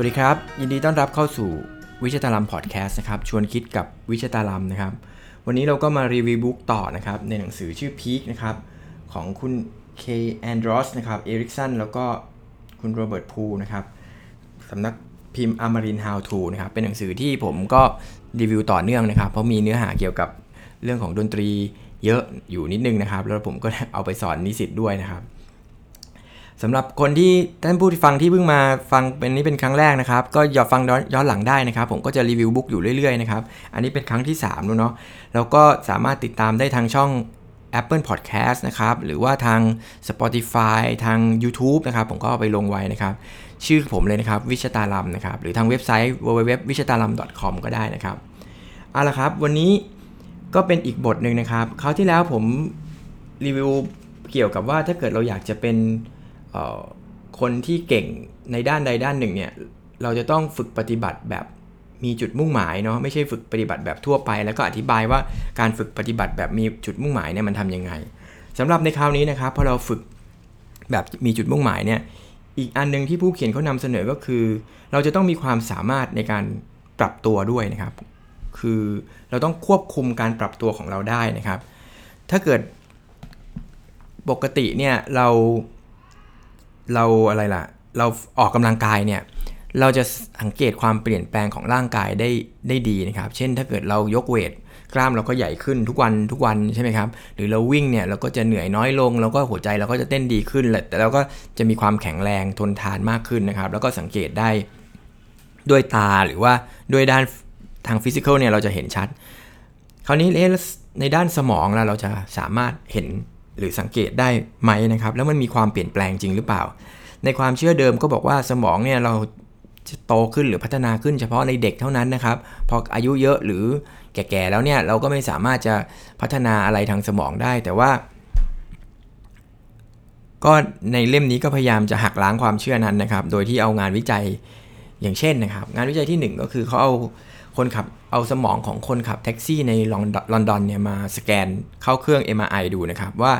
สวัสดีครับ ยินดีต้อนรับเข้าสู่วิชาตาลัมพอดแคสต์นะครับชวนคิดกับวิชาตาลัมนะครับ วันนี้เราก็มา review book ต่อนะครับ ในหนังสือชื่อ Peak นะครับ ของคุณ K. Anders นะครับ Ericsson แล้วก็คุณ Robert Pool นะครับสำนักพิมพ์อมรินทร์ How to นะครับ เป็นหนังสือที่ผมก็รีวิวต่อเนื่องนะครับ เพราะมีเนื้อหาเกี่ยวกับเรื่องของดนตรีเยอะอยู่นิดนึงนะครับ แล้วผมก็เอาไปสอนนิสิตด้วยนะครับ สำหรับคนที่ท่านผู้ที่ฟังที่เพิ่งมาฟังเป็นนี้เป็นครั้งแรกนะครับ ก็อย่าฟังย้อนหลังได้นะครับ ผมก็จะรีวิวบุ๊กอยู่เรื่อยๆนะครับ อันนี้เป็นครั้งที่3แล้วเนาะแล้วก็สามารถติดตามได้ทางช่อง Apple Podcast นะครับ หรือว่าทาง Spotify ทาง YouTube นะครับ ผมก็เอาไปลงไว้นะครับ ชื่อผมเลยนะครับ วิชตาลัมนะครับ หรือทางเว็บไซต์ www วิชตาลัม .com ก็ได้นะครับ เอาละครับ วันนี้ก็เป็นอีกบทหนึ่งนะครับ คราวที่แล้วผมรีวิวเกี่ยวกับว่าถ้าเกิดเราอยากจะเป็น คนที่เก่งในด้านใดด้านหนึ่งเนี่ยเราจะต้องฝึกปฏิบัติแบบมีจุดมุ่งหมายเนาะไม่ใช่ฝึกปฏิบัติแบบทั่วไป แล้วก็อธิบายว่าการฝึกปฏิบัติแบบมีจุดมุ่งหมายเนี่ยมันทำยังไงสำหรับในคราวนี้นะครับพอเราฝึกแบบมีจุดมุ่งหมายเนี่ยอีกอันนึงที่ผู้เขียนเขานำเสนอก็คือ เราจะต้องมีความสามารถในการปรับตัวด้วยนะครับ คือเราต้องควบคุมการปรับตัวของเราได้นะครับ ถ้าเกิดปกติเนี่ยเรา เราอะไรล่ะ เราออกกำลังกายเนี่ยเราจะสังเกตความเปลี่ยนแปลงของร่างกายได้ได้ดีนะครับ เช่นถ้าเกิดเรายกเวทกล้ามเราก็ใหญ่ขึ้นทุกวันทุกวันใช่ไหมครับ หรือเราวิ่งเนี่ยเราก็จะเหนื่อยน้อยลง แล้วก็หัวใจเราก็จะเต้นดีขึ้นแหละแต่เราก็จะมีความแข็งแรงทนทานมากขึ้นนะครับ แล้วก็สังเกตได้ด้วยตาหรือว่าด้วยด้านทางฟิสิกอลเนี่ยเราจะเห็นชัด คราวนี้ในด้านสมองเราจะสามารถเห็น หรือสังเกตได้ไหมนะครับ แล้วมันมีความเปลี่ยนแปลงจริงหรือเปล่า ในความเชื่อเดิมก็บอกว่าสมองเนี่ยเราจะโตขึ้นหรือพัฒนาขึ้นเฉพาะในเด็กเท่านั้นนะครับ พออายุเยอะหรือแก่ๆแล้วเนี่ยเราก็ไม่สามารถจะพัฒนาอะไรทางสมองได้ แต่ว่า ก็ในเล่มนี้ก็พยายามจะหักล้างความเชื่อนั้นนะครับ โดยที่เอางานวิจัยอย่างเช่นนะครับ งานวิจัยที่ 1 ก็คือเขาเอา คนขับเอาสมองของคนขับแท็กซี่ในลอนดอนเนี่ยมาสแกนเข้าเครื่อง MRI ดูนะครับว่า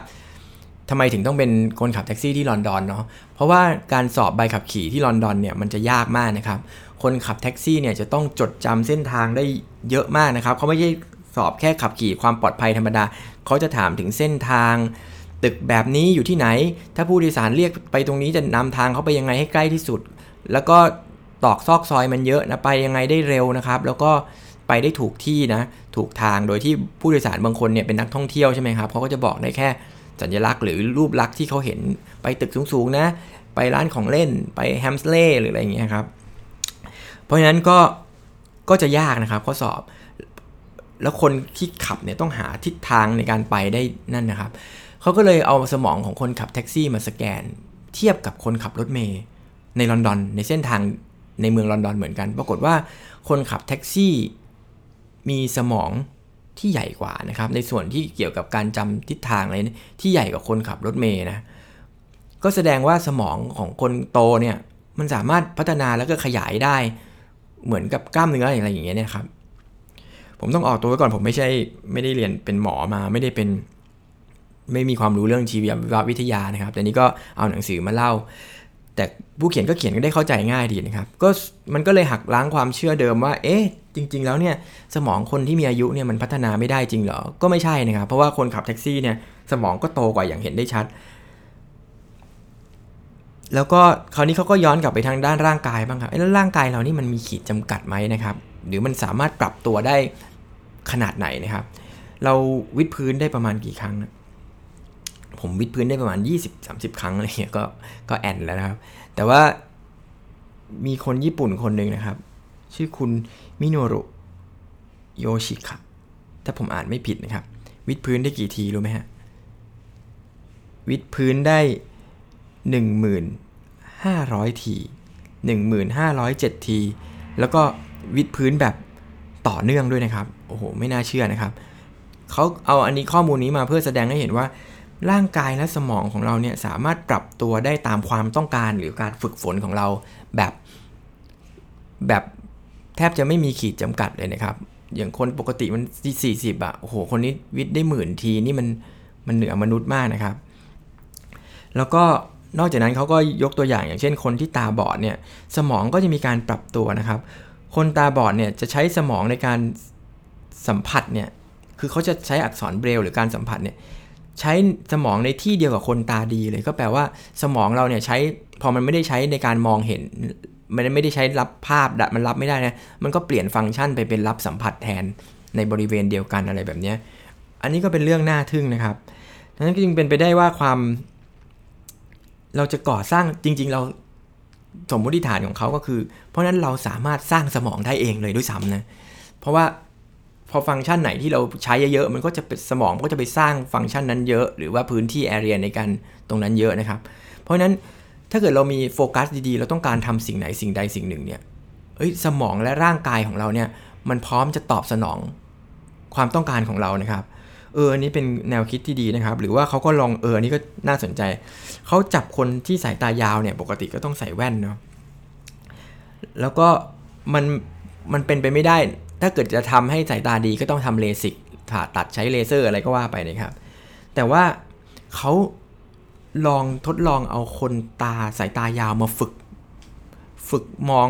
ทำไมถึงต้องเป็นคนขับแท็กซี่ที่ลอนดอนเนาะเพราะว่าการสอบใบขับขี่ที่ลอนดอนเนี่ยมันจะยากมากนะครับ คนขับแท็กซี่เนี่ยจะต้องจดจำเส้นทางได้เยอะมากนะครับเขาไม่ใช่สอบแค่ขับขี่ความปลอดภัยธรรมดาเขาจะถามถึงเส้นทาง ตึกแบบนี้อยู่ที่ไหน ถ้าผู้โดยสารเรียกไปตรงนี้จะนำทางเขาไปยังไงให้ใกล้ที่สุด แล้วก็ ตอกซอกซอยมันเยอะนะไปยังไงได้เร็วนะครับ แล้วก็ไปได้ถูกที่นะถูกทางโดยที่ผู้โดยสารบางคนเนี่ยเป็นนักท่องเที่ยวใช่ไหมครับเขาก็จะบอกได้แค่สัญลักษณ์หรือรูปลักษณ์ที่เขาเห็นไปตึกสูงๆนะ ไปร้านของเล่นไปแฮมสเล่หรืออะไรอย่างเงี้ยครับ เพราะฉะนั้นก็ก็จะยากนะครับข้อสอบ แล้วคนที่ขับเนี่ยต้องหาทิศทางในการไปได้นั่นนะครับเขาก็เลยเอาสมองของคนขับแท็กซี่มาสแกน เทียบกับคนขับรถเมย์ในลอนดอนในเส้นทาง ในเมืองลอนดอนเหมือนกัน ปรากฏว่าคนขับแท็กซี่มีสมองที่ใหญ่กว่านะครับ ในส่วนที่เกี่ยวกับการจำทิศทางอะไรที่ใหญ่กว่าคนขับรถเมย์นะก็แสดงว่าสมองของคนโตเนี่ยมันสามารถพัฒนาแล้วก็ขยายได้เหมือนกับกล้ามเนื้ออะไรอย่างเงี้ยนี่ยครับ ผมต้องออกตัวไว้ก่อนผมไม่ใช่ไม่ได้เรียนเป็นหมอมาไม่ได้เป็นไม่มีความรู้เรื่องชีววิทยานะครับแต่นี้ก็เอาหนังสือมาเล่า แต่ผู้เขียนก็เขียนก็ได้เข้าใจง่ายดีนะครับ ก็มันก็เลยหักล้างความเชื่อเดิมว่า เอ๊ะ จริง ๆ แล้วเนี่ยสมองคนที่มีอายุเนี่ยมันพัฒนาไม่ได้จริงเหรอ ก็ไม่ใช่นะครับ เพราะว่าคนขับแท็กซี่เนี่ยสมองก็โตกว่าอย่างเห็นได้ชัด แล้วก็คราวนี้เขาก็ย้อนกลับไปทางด้านร่างกายบ้างครับแล้วร่างกายเรานี่มันมีขีดจำกัดไหมนะครับ หรือมันสามารถปรับตัวได้ขนาดไหนนะครับ เราวิดพื้นได้ประมาณกี่ครั้งนะ ผมวิดพื้นได้ประมาณ 20-30 ครั้งอะไรเงี้ยก็ก็แอนแล้วนะครับ แต่ว่ามีคนญี่ปุ่นคนหนึ่งนะครับ ชื่อคุณมิโนรุโยชิคะถ้าผมอ่านไม่ผิดนะครับ วิดพื้นได้กี่ทีรู้ไหมฮะ วิดพื้นได้ 1,500 ที 1,507 ที แล้วก็วิดพื้นแบบต่อเนื่องด้วยนะครับ โอ้โห ไม่น่าเชื่อนะครับ เขาเอาอันนี้ข้อมูลนี้มาเพื่อแสดงให้เห็นว่า ร่างกายและสมองของเราเนี่ยสามารถปรับตัวได้ตามความต้องการหรือการฝึกฝนของเราแบบแบบแทบจะไม่มีขีดจำกัดเลยนะครับ อย่างคนปกติมันสี่สิบอะโอ้โห คนนี้วิทย์ได้หมื่นทีนี่มันมันเหนือมนุษย์มากนะครับ แล้วก็นอกจากนั้นเขาก็ยกตัวอย่างอย่างเช่น คนที่ตาบอดเนี่ยสมองก็จะมีการปรับตัวนะครับ คนตาบอดเนี่ยจะใช้สมองในการสัมผัสเนี่ยคือเขาจะใช้อักษรเบรลหรือการสัมผัสเนี่ย ใช้สมองในที่เดียวกับคนตาดีเลยก็แปลว่าสมองเราเนี่ยใช้พอมันไม่ได้ใช้ในการมองเห็น มันไม่ได้ใช้รับภาพมันรับไม่ได้นะมันก็เปลี่ยนฟังก์ชันไปเป็นรับสัมผัสแทนในบริเวณเดียวกันอะไรแบบนี้อันนี้ก็เป็นเรื่องน่าทึ่งนะครับดังนั้นก็จึงเป็นไปได้ว่าความเราจะก่อสร้างจริง ๆ เราสมมติฐานของเขาก็คือ เพราะนั้นเราสามารถสร้างสมองได้เองเลยด้วยซ้ำนะเพราะว่า พอฟังก์ชันไหนที่เราใช้เยอะๆ มันก็จะเป็นสมองก็จะไปสร้างฟังก์ชันนั้นเยอะ หรือว่าพื้นที่แอเรียในการตรงนั้นเยอะนะครับ เพราะฉะนั้นถ้าเกิดเรามีโฟกัสดีๆ เราต้องการทำสิ่งไหนสิ่งใดสิ่งหนึ่งเนี่ยเอ้ยสมองและร่างกายของเราเนี่ยมันพร้อมจะตอบสนองความต้องการของเรานะครับ เอออันนี้เป็นแนวคิดที่ดีนะครับ หรือว่าเขาก็ลองเอออันนี้ก็น่าสนใจ เขาจับคนที่สายตายาวเนี่ยปกติก็ต้องใส่แว่นเนาะแล้วก็มันมันเป็นไปไม่ได้ ถ้าเกิดจะทำให้สายตาดีก็ต้องทำเลสิกผ่าตัดใช้เลเซอร์อะไรก็ว่าไปนะครับ แต่ว่าเขาลองทดลองเอาคนตาสายตายาวมาฝึก ฝึกมอง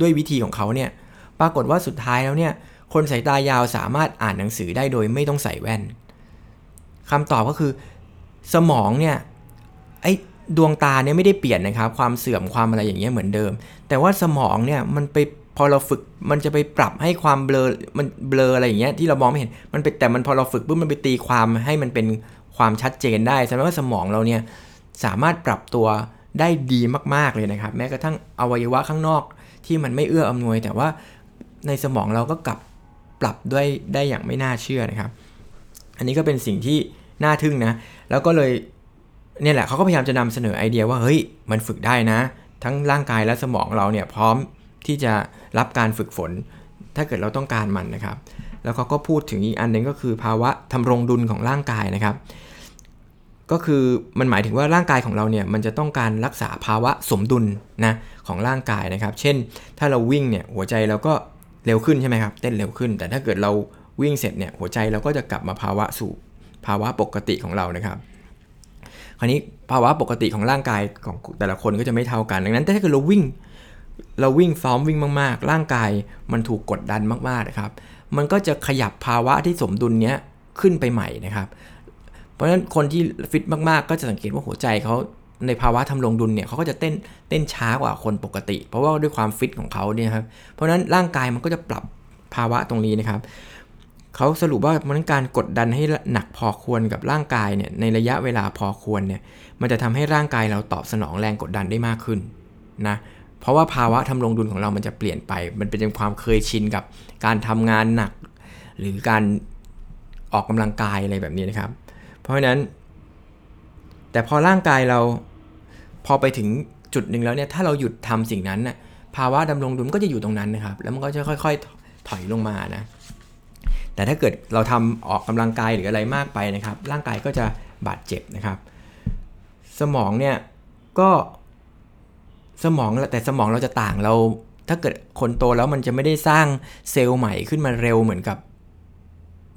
ด้วยวิธีของเขาเนี่ย ปรากฏว่าสุดท้ายแล้วเนี่ย คนสายตายาวสามารถอ่านหนังสือได้โดยไม่ต้องใส่แว่นคำตอบก็คือ สมองเนี่ยไอ้ดวงตาเนี่ยไม่ได้เปลี่ยนนะครับ ความเสื่อมความอะไรอย่างเงี้ยเหมือนเดิม แต่ว่าสมองเนี่ยมันไป พอเราฝึกมันจะไปปรับให้ความเบลอมันเบลออะไรอย่างเงี้ยที่เรามองไม่เห็นมันไปแต่มันพอเราฝึกปุ๊บมันไปตีความให้มันเป็นความชัดเจนได้แสดงว่าสมองเราเนี่ยสามารถปรับตัวได้ดีมากๆเลยนะครับ แม้กระทั่งอวัยวะข้างนอกที่มันไม่เอื้ออำนวย แต่ว่าในสมองเราก็กลับปรับด้วยได้อย่างไม่น่าเชื่อนะครับ อันนี้ก็เป็นสิ่งที่น่าทึ่งนะ แล้วก็เลยเนี่ยแหละเขาก็พยายามจะนำเสนอไอเดียว่าเฮ้ยมันฝึกได้นะ ทั้งร่างกายและสมองเราเนี่ยพร้อม ที่จะรับการฝึกฝน ถ้าเกิดเราต้องการมันนะครับ แล้วเขาก็พูดถึงอีกอันหนึ่งก็คือภาวะทำรงดุลของร่างกายนะครับ ก็คือมันหมายถึงว่าร่างกายของเราเนี่ยมันจะต้องการรักษาภาวะสมดุลนะของร่างกายนะครับ เช่น ถ้าเราวิ่งเนี่ยหัวใจเราก็เร็วขึ้นใช่ไหมครับเต้นเร็วขึ้น แต่ถ้าเกิดเราวิ่งเสร็จเนี่ยหัวใจเราก็จะกลับมาภาวะสู่ภาวะปกติของเรานะครับ คราวนี้ภาวะปกติของร่างกายของแต่ละคนก็จะไม่เท่ากัน ดังนั้นถ้าเกิดเราวิ่ง เราวิ่งซ้อมวิ่งมากๆ ร่างกายมันถูกกดดันมากๆนะครับ มันก็จะขยับภาวะที่สมดุลเนี้ยขึ้นไปใหม่นะครับ เพราะฉะนั้นคนที่ฟิตมากๆ ก็จะสังเกตว่าหัวใจเขาในภาวะทำลงดุลเนี่ยเขาก็จะเต้นเต้นช้ากว่าคนปกติ เพราะว่าด้วยความฟิตของเขาเนี่ยครับ เพราะฉะนั้นร่างกายมันก็จะปรับภาวะตรงนี้นะครับเขาสรุปว่ามันการกดดันให้หนักพอควรกับร่างกายเนี่ยในระยะเวลาพอควรเนี่ยมันจะทำให้ร่างกายเราตอบสนองแรงกดดันได้มากขึ้นนะ เพราะว่าภาวะทำลงดุลของเรามันจะเปลี่ยนไป มันเป็นความเคยชินกับการทำงานหนัก หรือการออกกำลังกายอะไรแบบนี้นะครับ เพราะฉะนั้น แต่พอร่างกายเราพอไปถึงจุดหนึ่งแล้วเนี่ย ถ้าเราหยุดทำสิ่งนั้นน่ะภาวะดำรงดุลก็จะอยู่ตรงนั้นนะครับ แล้วมันก็จะค่อย ๆ ถอยลงมานะ แต่ถ้าเกิดเราทำออกกำลังกายหรืออะไรมากไปนะครับ ร่างกายก็จะบาดเจ็บนะครับ สมองเนี่ยก็ สมองแต่สมองเราจะต่างเรา ถ้าเกิดคนโตแล้วมันจะไม่ได้สร้างเซลล์ใหม่ขึ้นมาเร็วเหมือนกับ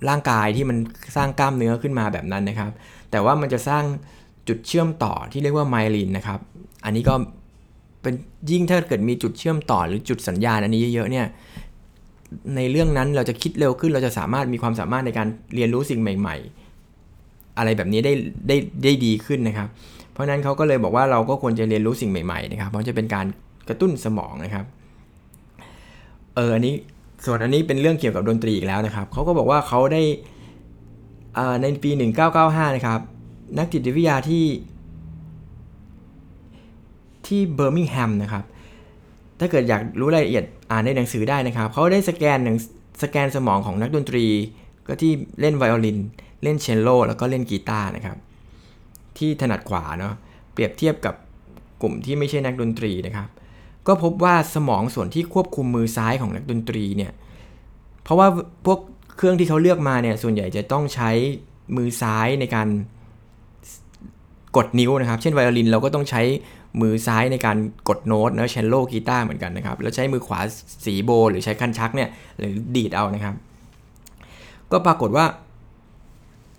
ร่างกายที่มันสร้างกล้ามเนื้อขึ้นมาแบบนั้นนะครับ แต่ว่ามันจะสร้างจุดเชื่อมต่อที่เรียกว่าไมลินนะครับ อันนี้ก็เป็นยิ่งถ้าเกิดมีจุดเชื่อมต่อหรือจุดสัญญาณอันนี้เยอะๆเนี่ยในเรื่องนั้นเราจะคิดเร็วขึ้นเราจะสามารถมีความสามารถในการเรียนรู้สิ่งใหม่ ๆ อะไรแบบนี้ได้ได้ได้ดีขึ้นนะครับ เพราะนั้นเขาก็เลยบอกว่าเราก็ควรจะเรียนรู้สิ่งใหม่ๆนะครับเพราะจะเป็นการกระตุ้นสมองนะครับเอออันนี้ส่วนอันนี้เป็นเรื่องเกี่ยวกับดนตรีอีกแล้วนะครับเขาก็บอกว่าเขาได้ในปี 1995 นะครับ นักจิตวิทยาที่ที่เบอร์มิงแฮมนะครับ ถ้าเกิดอยากรู้รายละเอียดอ่านในหนังสือได้นะครับ เขาได้สแกนหนังสแกนสมองของนักดนตรี ก็ที่เล่นไวโอลิน เล่นเชลโล แล้วก็เล่นกีตาร์นะครับ ที่ถนัดขวาเนาะเปรียบเทียบกับกลุ่มที่ไม่ใช่นักดนตรีนะครับ ก็พบว่าสมองส่วนที่ควบคุมมือซ้ายของนักดนตรีเนี่ยเพราะว่าพวกเครื่องที่เขาเลือกมาเนี่ยส่วนใหญ่จะต้องใช้มือซ้ายในการกดนิ้วนะครับ เช่นไวโอลินเราก็ต้องใช้มือซ้ายในการกดโน้ตนะเชนโลกีตาร์เหมือนกันนะครับ แล้วใช้มือขวาสีโบ หรือใช้คันชักเนี่ยหรือดีดเอานะครับ ก็ปรากฏว่า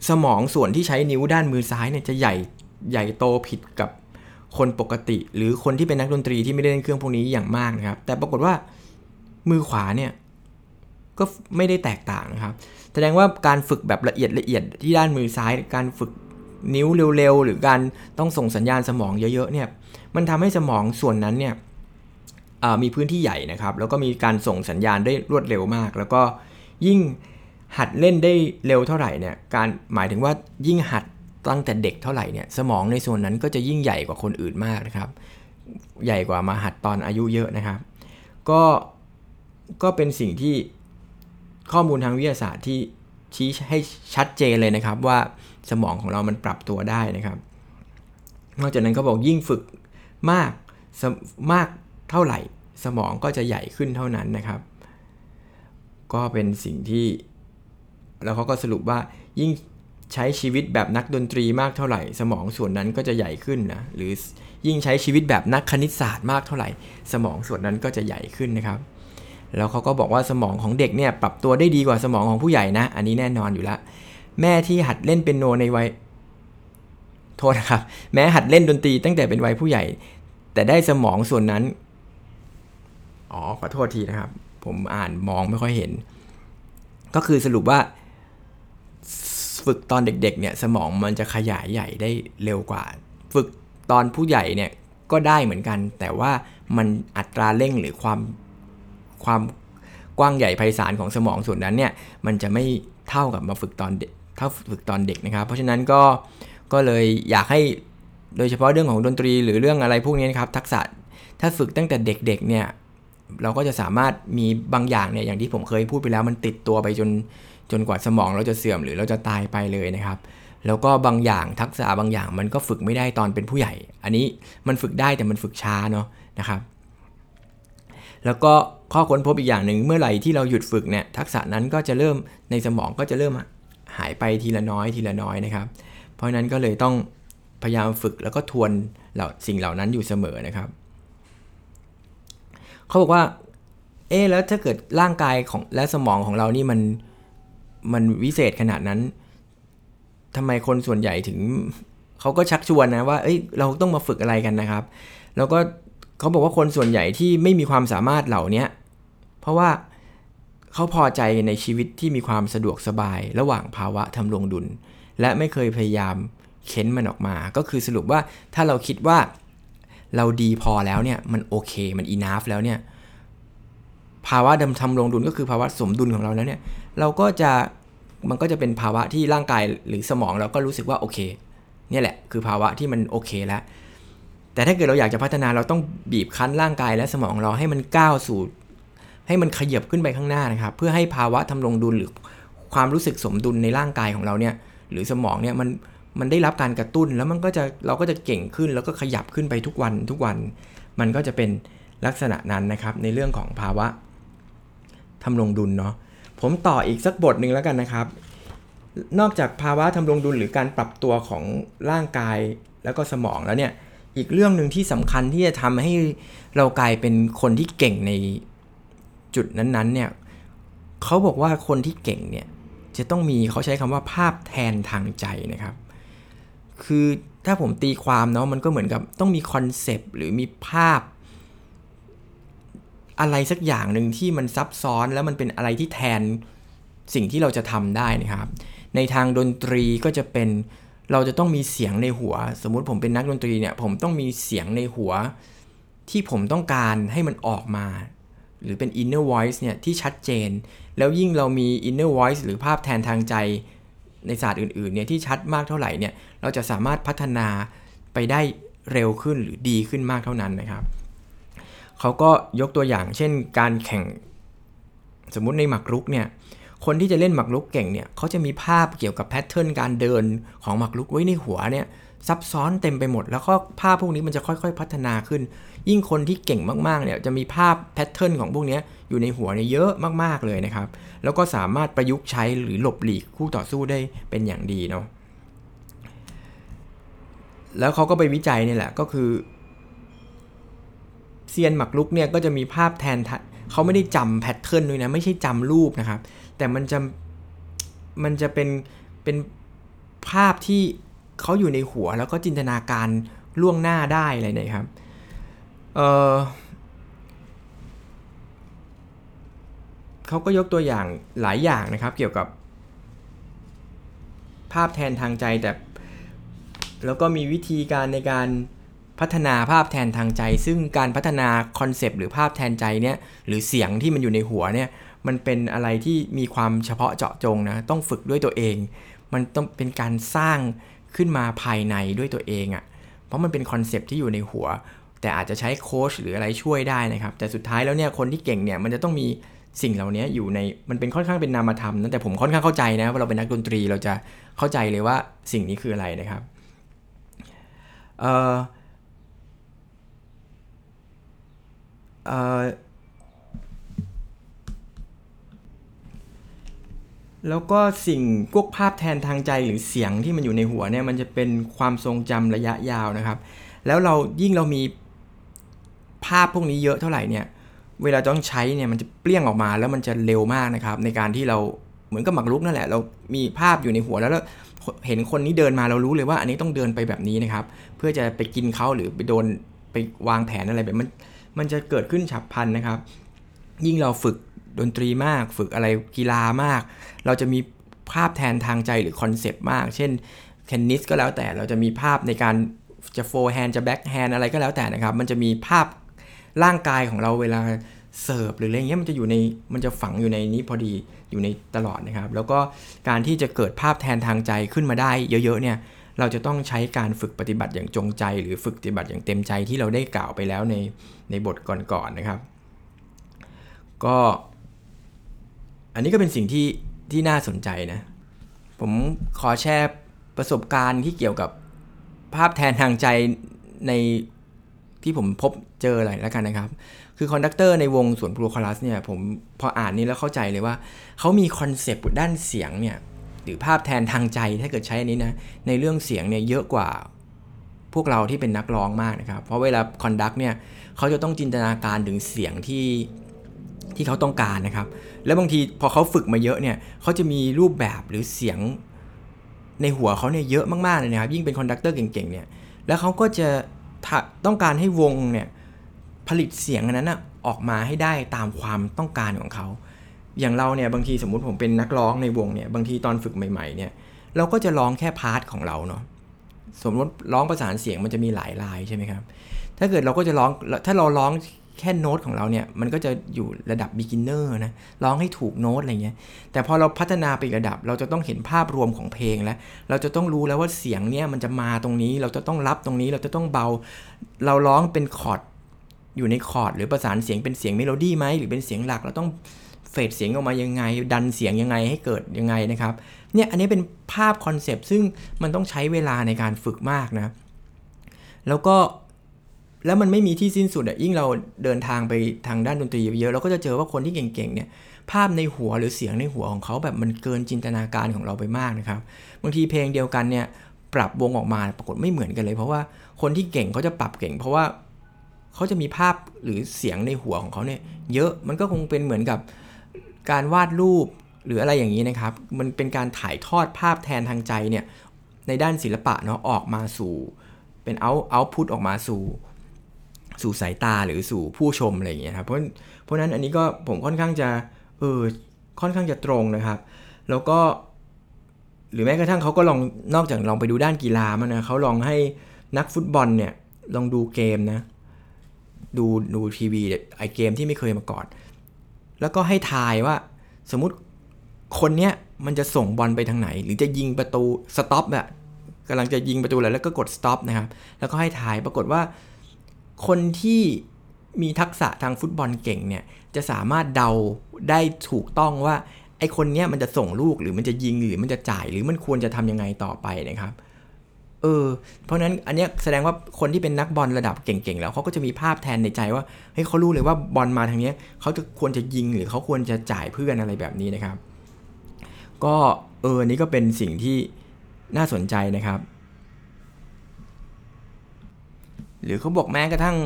สมองส่วนที่ใช้นิ้วด้านมือซ้ายเนี่ยจะใหญ่ใหญ่โตผิดกับคนปกติ หรือคนที่เป็นนักดนตรีที่ไม่ได้เล่นเครื่องพวกนี้อย่างมากนะครับ แต่ปรากฏว่ามือขวาเนี่ยก็ไม่ได้แตกต่างนะครับ แสดงว่าการฝึกแบบละเอียดละเอียดที่ด้านมือซ้ายการฝึกนิ้วเร็วๆ หรือการต้องส่งสัญญาณสมองเยอะๆเนี่ยมันทำให้สมองส่วนนั้นเนี่ยมีพื้นที่ใหญ่นะครับ แล้วก็มีการส่งสัญญาณได้รวดเร็วมาก แล้วก็ยิ่ง หัดเล่นได้เร็วเท่าไหร่เนี่ยการหมายถึงว่ายิ่งหัดตั้งแต่เด็กเท่าไหร่เนี่ยสมองในส่วนนั้นก็จะยิ่งใหญ่กว่าคนอื่นมากนะครับ ใหญ่กว่ามาหัดตอนอายุเยอะนะครับ ก็ก็เป็นสิ่งที่ข้อมูลทางวิทยาศาสตร์ที่ชี้ให้ชัดเจนเลยนะครับ ว่าสมองของเรามันปรับตัวได้นะครับ นอกจากนั้นเขาบอกยิ่งฝึกมากมากเท่าไหร่ สมองก็จะใหญ่ขึ้นเท่านั้นนะครับ ก็เป็นสิ่งที่ แล้วเขาก็สรุปว่ายิ่งใช้ชีวิตแบบนักดนตรีมากเท่าไหร่ สมองส่วนนั้นก็จะใหญ่ขึ้นนะหรือยิ่งใช้ชีวิตแบบนักคณิตศาสตร์มากเท่าไหร่ สมองส่วนนั้นก็จะใหญ่ขึ้นนะครับ แล้วเขาก็บอกว่าสมองของเด็กเนี่ยปรับตัวได้ดีกว่าสมองของผู้ใหญ่นะ อันนี้แน่นอนอยู่แล้วแม่ที่หัดเล่นเป็นโนในวัยโทษนะครับ แม้หัดเล่นดนตรีตั้งแต่เป็นวัยผู้ใหญ่ แต่ได้สมองส่วนนั้นอ๋อขอโทษทีนะครับ ผมอ่านมองไม่ค่อยเห็น ก็คือสรุปว่า ฝึกตอนเด็กๆเนี่ยสมองมันจะขยายใหญ่ได้เร็วกว่า ฝึกตอนผู้ใหญ่เนี่ยก็ได้เหมือนกัน แต่ว่ามันอัตราเร่งหรือความความกว้างใหญ่ไพศาลของสมองส่วนนั้นเนี่ยมันจะไม่เท่ากับมาฝึกตอนเด็กเท่าฝึกตอนเด็กนะครับ เพราะฉะนั้นก็ก็เลยอยากให้โดยเฉพาะเรื่องของดนตรีหรือเรื่องอะไรพวกนี้นะครับทักษะถ้าฝึกตั้งแต่เด็กๆเนี่ยเราก็จะสามารถมีบางอย่างเนี่ยอย่างที่ผมเคยพูดไปแล้วมันติดตัวไปจน จนกว่าสมองเราจะเสื่อมหรือเราจะตายไปเลยนะครับ แล้วก็บางอย่างทักษะบางอย่างมันก็ฝึกไม่ได้ตอนเป็นผู้ใหญ่ อันนี้มันฝึกได้แต่มันฝึกช้าเนาะนะครับ แล้วก็ข้อค้นพบอีกอย่างหนึ่งเมื่อไหร่ที่เราหยุดฝึกเนี่ยทักษะนั้นก็จะเริ่มในสมองก็จะเริ่มหายไปทีละน้อยทีละน้อยนะครับ เพราะนั้นก็เลยต้องพยายามฝึกแล้วก็ทวนเหล่าสิ่งเหล่านั้นอยู่เสมอนะครับ เขาบอกว่า เอ๊แล้วถ้าเกิดร่างกายของและสมองของเรานี่มัน มันวิเศษขนาดนั้นทำไมคนส่วนใหญ่ถึงเขาก็ชักชวนนะว่าเอ้ยเราต้องมาฝึกอะไรกันนะครับ แล้วก็เขาบอกว่าคนส่วนใหญ่ที่ไม่มีความสามารถเหล่านี้เพราะว่าเขาพอใจในชีวิตที่มีความสะดวกสบาย ระหว่างภาวะทำลงดุล และไม่เคยพยายามเค้นมันออกมา ก็คือสรุปว่าถ้าเราคิดว่าเราดีพอแล้วเนี่ยมันโอเคมันอีนาฟแล้วเนี่ยภาวะดำทำลงดุลก็คือภาวะสมดุลของเราแล้วเนี่ย เราก็จะมันก็จะเป็นภาวะที่ร่างกายหรือสมองเราก็รู้สึกว่าโอเคเนี่ยแหละคือภาวะที่มันโอเคแล้ว แต่ถ้าเกิดเราอยากจะพัฒนาเราต้องบีบคั้นร่างกายและสมองเราให้มันก้าวสู่ให้มันขยับขึ้นไปข้างหน้านะครับ เพื่อให้ภาวะทำลงดุลหรือความรู้สึกสมดุลในร่างกายของเราเนี่ยหรือสมองเนี่ยมันมันได้รับการกระตุ้นแล้วมันก็จะเราก็จะเก่งขึ้นแล้วก็ขยับขึ้นไปทุกวันทุกวัน มันก็จะเป็นลักษณะนั้นนะครับในเรื่องของภาวะทำลงดุลเนาะ ผมต่ออีกสักบทหนึ่งแล้วกันนะครับ นอกจากภาวะทำรงดุลหรือการปรับตัวของร่างกายแล้วก็สมองแล้วเนี่ย อีกเรื่องหนึ่งที่สำคัญที่จะทำให้เรากลายเป็นคนที่เก่งในจุดนั้นๆเนี่ยเขาบอกว่าคนที่เก่งเนี่ยจะต้องมีเขาใช้คำว่าภาพแทนทางใจนะครับ คือถ้าผมตีความเนาะมันก็เหมือนกับต้องมีคอนเซปต์หรือมีภาพ อะไรสักอย่างหนึ่งที่มันซับซ้อนแล้วมันเป็นอะไรที่แทนสิ่งที่เราจะทำได้นะครับ ในทางดนตรีก็จะเป็นเราจะต้องมีเสียงในหัว สมมุติผมเป็นนักดนตรีเนี่ยผมต้องมีเสียงในหัว ที่ผมต้องการให้มันออกมา หรือเป็น inner voice เนี่ยที่ชัดเจน แล้วยิ่งเรามี inner voice หรือภาพแทนทางใจในศาสตร์อื่นๆเนี่ยที่ชัดมากเท่าไหร่เนี่ยเราจะสามารถพัฒนาไปได้เร็วขึ้นหรือดีขึ้นมากเท่านั้นนะครับ เขาก็ยกตัวอย่างเช่นการแข่งสมมุติในหมากรุกเนี่ยคนที่จะเล่นหมากรุกเก่งเนี่ยเขาจะมีภาพเกี่ยวกับ pattern การเดินของหมากรุกไว้ในหัวเนี่ยซับซ้อนเต็มไปหมด แล้วก็ภาพพวกนี้มันจะค่อยๆ พัฒนาขึ้น ยิ่งคนที่เก่งมากๆเนี่ยจะมีภาพ pattern ของพวกนี้อยู่ในหัวเนี่ยเยอะมากๆเลยนะครับ แล้วก็สามารถประยุกต์ใช้หรือหลบหลีกคู่ต่อสู้ได้เป็นอย่างดีเนาะแล้วเขาก็ไปวิจัยนี่แหละก็คือ เซียนหมักลุกเนี่ยก็จะมีภาพแทนเขาไม่ได้จำแพทเทิร์นด้วยนะ ไม่ใช่จำรูปนะครับ แต่มันจะมันจะเป็นเป็นภาพที่เขาอยู่ในหัวแล้วก็จินตนาการล่วงหน้าได้อะไรเนี่ยครับเออเขาก็ยกตัวอย่างหลายอย่างนะครับ เกี่ยวกับ ภาพแทนทางใจแต่ แล้วก็มีวิธีการในการ พัฒนาภาพแทนทางใจ ซึ่งการพัฒนาคอนเซปต์หรือภาพแทนใจเนี่ยหรือเสียงที่มันอยู่ในหัวเนี่ยมันเป็นอะไรที่มีความเฉพาะเจาะจงนะต้องฝึกด้วยตัวเอง มันต้องเป็นการสร้างขึ้นมาภายในด้วยตัวเองอะ่ะเพราะมันเป็นคอนเซปต์ที่อยู่ในหัว แต่อาจจะใช้โค้ชหรืออะไรช่วยได้นะครับ แต่สุดท้ายแล้วเนี่ยคนที่เก่งเนี่ยมันจะต้องมีสิ่งเหล่านี้อยู่ในมันเป็นค่อนข้างเป็นนามธรรมนะแต่ผมค่อนข้างเข้าใจนะว่าเราเป็นนักดนตรีเราจะเข้าใจเลยว่าสิ่งนี้คืออะไรนะครับเอ่อเอ่อ แล้วก็สิ่งพวกภาพแทนทางใจหรือเสียงที่มันอยู่ในหัวเนี่ยมันจะเป็นความทรงจำระยะยาวนะครับ แล้วเรายิ่งเรามีภาพพวกนี้เยอะเท่าไหร่เนี่ย เวลาต้องใช้เนี่ยมันจะเปลี่ยงออกมาแล้วมันจะเร็วมากนะครับ ในการที่เราเหมือนกับหมักลุกนั่นแหละ เรามีภาพอยู่ในหัวแล้วแล้วเห็นคนนี้เดินมาเรารู้เลยว่าอันนี้ต้องเดินไปแบบนี้นะครับ เพื่อจะไปกินเขาหรือไปโดนไปวางแผนอะไรแบบมัน มันจะเกิดขึ้นฉับพลันนะครับ ยิ่งเราฝึกดนตรีมาก ฝึกอะไรกีฬามาก เราจะมีภาพแทนทางใจหรือ concept มาก เช่นเทนนิสก็แล้วแต่เราจะมีภาพในการจะ forehand จะแบ็กแฮนด์อะไรก็แล้วแต่นะครับ มันจะมีภาพร่างกายของเราเวลาเสิร์ฟหรืออะไรเงี้ยมันจะอยู่ในมันจะฝังอยู่ในนี้พอดีอยู่ในตลอดนะครับ แล้วก็การที่จะเกิดภาพแทนทางใจขึ้นมาได้เยอะๆเนี่ย เราจะต้องใช้การฝึกปฏิบัติอย่างจงใจ หรือฝึกปฏิบัติอย่างเต็มใจที่เราได้กล่าวไปแล้วในในบทก่อนๆนะครับ ก็อันนี้ก็เป็นสิ่งที่ที่น่าสนใจนะ ผมขอแชร์ประสบการณ์ที่เกี่ยวกับภาพแทนทางใจในที่ผมพบเจออะไรแล้วกันนะครับ คือ conductor ในวงสวนพลูคอรัสเนี่ยผมพออ่านนี้แล้วเข้าใจเลยว่า เขามี concept ด้านเสียงเนี่ย หรือภาพแทนทางใจถ้าเกิดใช้อันนี้นะในเรื่องเสียงเนี่ยเยอะกว่าพวกเราที่เป็นนักร้องมากนะครับ เพราะเวลา conduct เนี่ยเขาจะต้องจินตนาการถึงเสียงที่ที่เขาต้องการนะครับ แล้วบางทีพอเขาฝึกมาเยอะเนี่ยเขาจะมีรูปแบบหรือเสียงในหัวเขาเนี่ยเยอะมากๆเลยนะครับ ยิ่งเป็น conductor เก่งๆเนี่ยแล้วเขาก็จะต้องการให้วงเนี่ยผลิตเสียงนั้นนะออกมาให้ได้ตามความต้องการของเขา อย่างเราเนี่ยบางทีสมมุติผมเป็นนักร้องในวงเนี่ยบางทีตอนฝึกใหม่ๆเนี่ยเราก็จะร้องแค่ part ของเราเนาะสมมติร้องประสานเสียงมันจะมีหลายลายใช่ไหมครับ ถ้าเกิดเราก็จะร้องถ้าเราร้องแค่โน้ตของเราเนี่ยมันก็จะอยู่ระดับ beginner นะร้องให้ถูกโน้ตอะไรเงี้ยแต่พอเราพัฒนาไประดับ เราจะต้องเห็นภาพรวมของเพลงแล้ว เราจะต้องรู้แล้วว่าเสียงเนี่ยมันจะมาตรงนี้ เราจะต้องรับตรงนี้เราจะต้องเบา เราร้องเป็นคอร์ดอยู่ในคอร์ดหรือประสานเสียงเป็นเสียงเมโลดี้ไหมหรือเป็นเสียงหลักเราต้อง fade เสียงออกมายังไง ดันเสียงยังไงให้เกิดยังไงนะครับเนี่ยอันนี้เป็นภาพ concept ซึ่งมันต้องใช้เวลาในการฝึกมากนะแล้วก็แล้วมันไม่มีที่สิ้นสุดอะยิ่งเราเดินทางไปทางด้านดนตรีเยอะเราก็จะเจอว่าคนที่เก่งๆเนี่ยภาพในหัวหรือเสียงในหัวของเขาแบบมันเกินจินตนาการของเราไปมากนะครับบางทีเพลงเดียวกันเนี่ยปรับวงออกมาปรากฏไม่เหมือนกันเลย เพราะว่าคนที่เก่งเขาจะปรับเก่ง เพราะว่าเขาจะมีภาพหรือเสียงในหัวของเขาเนี่ยเยอะมันก็คงเป็นเหมือนกับ การวาดรูปหรืออะไรอย่างนี้นะครับ มันเป็นการถ่ายทอดภาพแทนทางใจเนี่ยในด้านศิลปะเนาะออกมาสู่เป็นเอาเอาพุตออกมาสู่ สู่สายตาหรือสู่ผู้ชมอะไรอย่างเงี้ยครับเพราะเพราะนั้นอันนี้ก็ผมค่อนข้างจะเออค่อนข้างจะตรงนะครับ แล้วก็ หรือแม้กระทั่งเขาก็ลองนอกจากลองไปดูด้านกีฬามานะเขาลองให้นักฟุตบอลเนี่ยลองดูเกมนะ ดูดูทีวีไอเกมที่ไม่เคยมาก่อน แล้วก็ให้ทายว่าสมมุติคนเนี้ยมันจะส่งบอลไปทางไหน หรือจะยิงประตู stop แบบกำลังจะยิงประตูแล้วแล้วก็กด stop นะครับ แล้วก็ให้ทายปรากฏว่า คนที่มีทักษะทางฟุตบอลเก่งเนี่ย จะสามารถเดาได้ถูกต้องว่าไอคนเนี้ยมันจะส่งลูกหรือมันจะยิงหรือมันจะจ่าย หรือมันควรจะทำยังไงต่อไปนะครับ เออ เพราะนั้นอันเนี้ยแสดงว่าคนที่เป็นนักบอลระดับเก่งๆ แล้วเขาก็จะมีภาพแทนในใจว่าเฮ้ยเขารู้เลยว่าบอลมาทางนี้เขาจะควรจะยิงหรือเขาควรจะจ่ายเพื่อนอะไรแบบนี้นะครับ ก็เออนี่ก็เป็นสิ่งที่น่าสนใจนะครับ หรือเขาบอกแม้กระทั่ง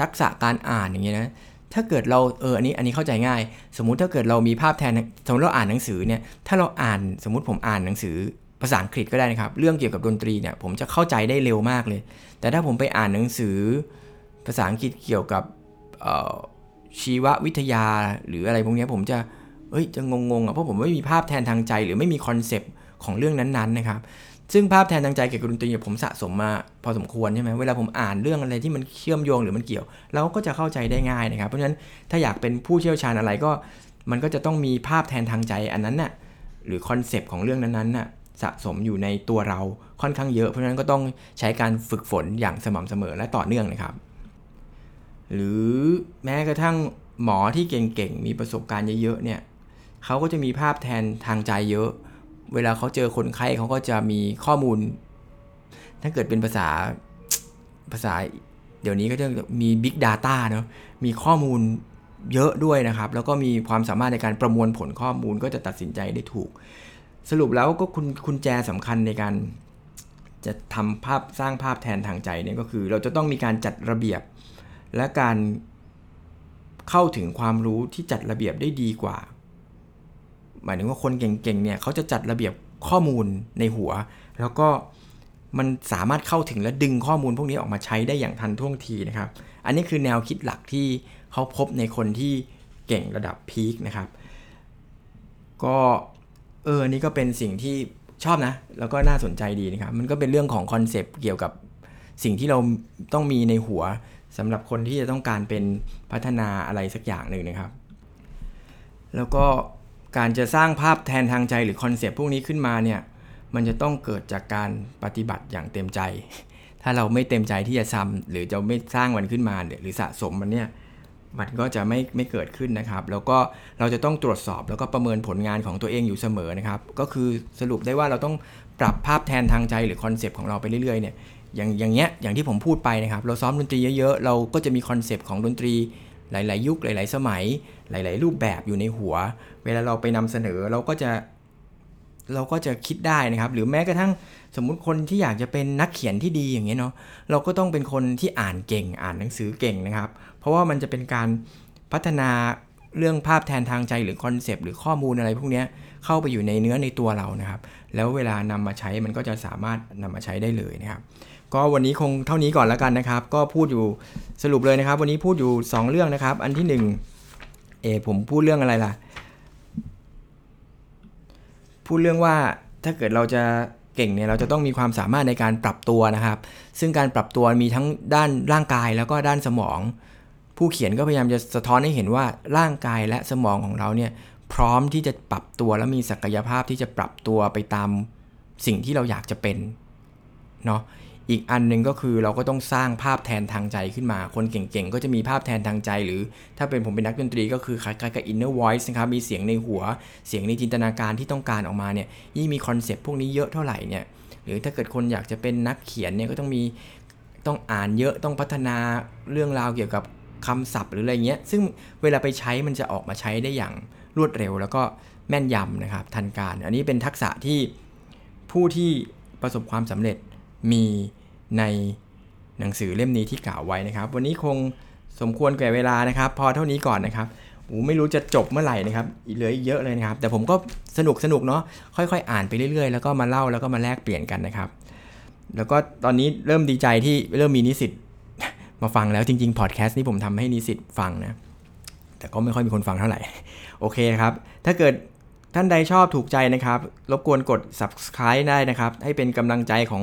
ทักษะการอ่านอย่างเงี้ยนะถ้าเกิดเราเอออันนี้อันนี้เข้าใจง่าย สมมุติถ้าเกิดเรามีภาพแทนสมมติเราอ่านหนังสือเนี่ยถ้าเราอ่านสมมุติผมอ่านหนังสือ ภาษาอังกฤษก็ได้นะครับ เรื่องเกี่ยวกับดนตรีเนี่ยผมจะเข้าใจได้เร็วมากเลย แต่ถ้าผมไปอ่านหนังสือ ภาษาอังกฤษเกี่ยวกับชีววิทยาหรืออะไรพวกนี้ผมจะเอ้ยจะงงๆอะเพราะผมไม่มีภาพแทนทางใจ หรือไม่มี concept ของเรื่องนั้นๆนะครับซึ่งภาพแทนทางใจเกี่ยวกับดนตรีผมสะสมมาพอสมควรใช่ไหมเวลาผมอ่านเรื่องอะไรที่มันเชื่อมโยงหรือมันเกี่ยว เราก็จะเข้าใจได้ง่ายนะครับ เพราะฉะนั้นถ้าอยากเป็นผู้เชี่ยวชาญอะไรก็ มันก็จะต้องมีภาพแทนทางใจอันนั้นน่ะหรือ concept ของเรื่องนั้นๆน่ะ สะสมอยู่ในตัวเราค่อนข้างเยอะ เพราะฉะนั้นก็ต้องใช้การฝึกฝนอย่างสม่ำเสมอและต่อเนื่องนะครับ หรือแม้กระทั่งหมอที่เก่งๆ มีประสบการณ์เยอะๆเนี่ยเขาก็จะมีภาพแทนทางใจเยอะ เวลาเขาเจอคนไข้เขาก็จะมีข้อมูล ถ้าเกิดเป็นภาษาภาษาเดี๋ยวนี้ก็จะมี Big Data เนาะมีข้อมูลเยอะด้วยนะครับ แล้วก็มีความสามารถในการประมวลผลข้อมูลก็จะตัดสินใจได้ถูก สรุปแล้วก็คุณคุณแจสำคัญในการ จะทำภาพสร้างภาพแทนทางใจเนี่ยก็คือ เราจะต้องมีการจัดระเบียบ และการเข้าถึงความรู้ที่จัดระเบียบได้ดีกว่า หมายถึงว่าคนเก่งๆเนี่ยเขาจะจัดระเบียบข้อมูลในหัว แล้วก็มันสามารถเข้าถึงและดึงข้อมูลพวกนี้ออกมาใช้ได้อย่างทันท่วงทีนะครับ อันนี้คือแนวคิดหลักที่เขาพบในคนที่เก่งระดับพีคนะครับ ก็ เออนี่ก็เป็นสิ่งที่ชอบนะ แล้วก็น่าสนใจดีนะครับ มันก็เป็นเรื่องของคอนเซปต์เกี่ยวกับสิ่งที่เราต้องมีในหัวสำหรับคนที่จะต้องการเป็นพัฒนาอะไรสักอย่างหนึ่งนะครับ แล้วก็การจะสร้างภาพแทนทางใจหรือ concept พวกนี้ขึ้นมาเนี่ยมันจะต้องเกิดจากการปฏิบัติอย่างเต็มใจ ถ้าเราไม่เต็มใจที่จะทำหรือจะไม่สร้างมันขึ้นมาหรือสะสมมันเนี่ย มันก็จะไม่ไม่เกิดขึ้นนะครับ แล้วก็เราจะต้องตรวจสอบแล้วก็ประเมินผลงานของตัวเองอยู่เสมอนะครับ ก็คือสรุปได้ว่าเราต้องปรับภาพแทนทางใจหรือ concept ของเราไปเรื่อยๆเนี่ยอย่างอย่างเงี้ยอย่างที่ผมพูดไปนะครับ เราซ้อมดนตรีเยอะๆ เราก็จะมี concept ของดนตรีหลาย ๆ ยุคหลาย ๆ สมัย หลาย ๆ รูปแบบอยู่ในหัว เวลาเราไปนำเสนอเราก็จะ เราก็จะคิดได้นะครับ หรือแม้กระทั่งสมมุติคนที่อยากจะเป็นนักเขียนที่ดีอย่างเงี้ยเนาะเราก็ต้องเป็นคนที่อ่านเก่งอ่านหนังสือเก่งนะครับ เพราะว่ามันจะเป็นการพัฒนาเรื่องภาพแทนทางใจหรือคอนเซปต์หรือข้อมูลอะไรพวกนี้เข้าไปอยู่ในเนื้อในตัวเรานะครับ แล้วเวลานำมาใช้มันก็จะสามารถนำมาใช้ได้เลยนะครับ ก็วันนี้คงเท่านี้ก่อนแล้วกันนะครับ ก็พูดอยู่สรุปเลยนะครับ วันนี้พูดอยู่ 2 เรื่องนะครับ อันที่1เอผมพูดเรื่องอะไรล่ะ พูดเรื่องว่าถ้าเกิดเราจะเก่งเนี่ยเราจะต้องมีความสามารถในการปรับตัวนะครับ ซึ่งการปรับตัวมีทั้งด้านร่างกายแล้วก็ด้านสมอง ผู้เขียนก็พยายามจะสะท้อนให้เห็นว่าร่างกายและสมองของเราเนี่ยพร้อมที่จะปรับตัวและมีศักยภาพที่จะปรับตัวไปตามสิ่งที่เราอยากจะเป็นเนาะ อีกอันหนึ่งก็คือเราก็ต้องสร้างภาพแทนทางใจขึ้นมา คนเก่งๆ ก็จะมีภาพแทนทางใจ หรือถ้าเป็นผมเป็นนักดนตรีก็คือคล้ายๆกับ inner voice นะครับ มีเสียงในหัว เสียงในจินตนาการที่ต้องการออกมาเนี่ย ยิ่งมีคอนเซปต์พวกนี้เยอะเท่าไหร่เนี่ย หรือถ้าเกิดคนอยากจะเป็นนักเขียนเนี่ยก็ต้องมี ต้องอ่านเยอะ ต้องพัฒนาเรื่องราวเกี่ยวกับคำศัพท์หรืออะไรเงี้ย ซึ่งเวลาไปใช้มันจะออกมาใช้ได้อย่างรวดเร็ว แล้วก็แม่นยำนะครับ ทันการ อันนี้เป็นทักษะที่ผู้ที่ประสบความสำเร็จ มีในหนังสือเล่มนี้ที่กล่าวไว้นะครับ วันนี้คงสมควรแก่เวลานะครับ พอเท่านี้ก่อนนะครับโอ้ไม่รู้จะจบเมื่อไหร่นะครับเหลืออีกเยอะเลยนะครับ แต่ผมก็สนุกสนุกเนาะค่อยๆ อ่านไปเรื่อยๆ แล้วก็มาเล่าแล้วก็มาแลกเปลี่ยนกันนะครับ แล้วก็ตอนนี้เริ่มดีใจที่เริ่มมีนิสิตมาฟังแล้วจริงๆพอดแคสต์นี้ผมทำให้นิสิตฟังนะแต่ก็ไม่ค่อยมีคนฟังเท่าไหร่โอเคครับ ถ้าเกิดท่านใดชอบถูกใจนะครับ รบกวนกด subscribe ได้นะครับ ให้เป็นกำลังใจของ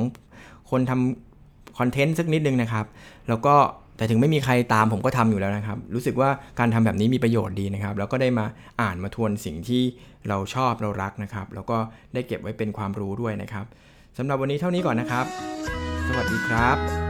คนทำคอนเทนต์สักนิดนึงนะครับ แล้วก็แต่ถึงไม่มีใครตามผมก็ทำอยู่แล้วนะครับ รู้สึกว่าการทำแบบนี้มีประโยชน์ดีนะครับ แล้วก็ได้มาอ่านมาทวนสิ่งที่เราชอบเรารักนะครับ แล้วก็ได้เก็บไว้เป็นความรู้ด้วยนะครับสำหรับวันนี้เท่านี้ก่อนนะครับ สวัสดีครับ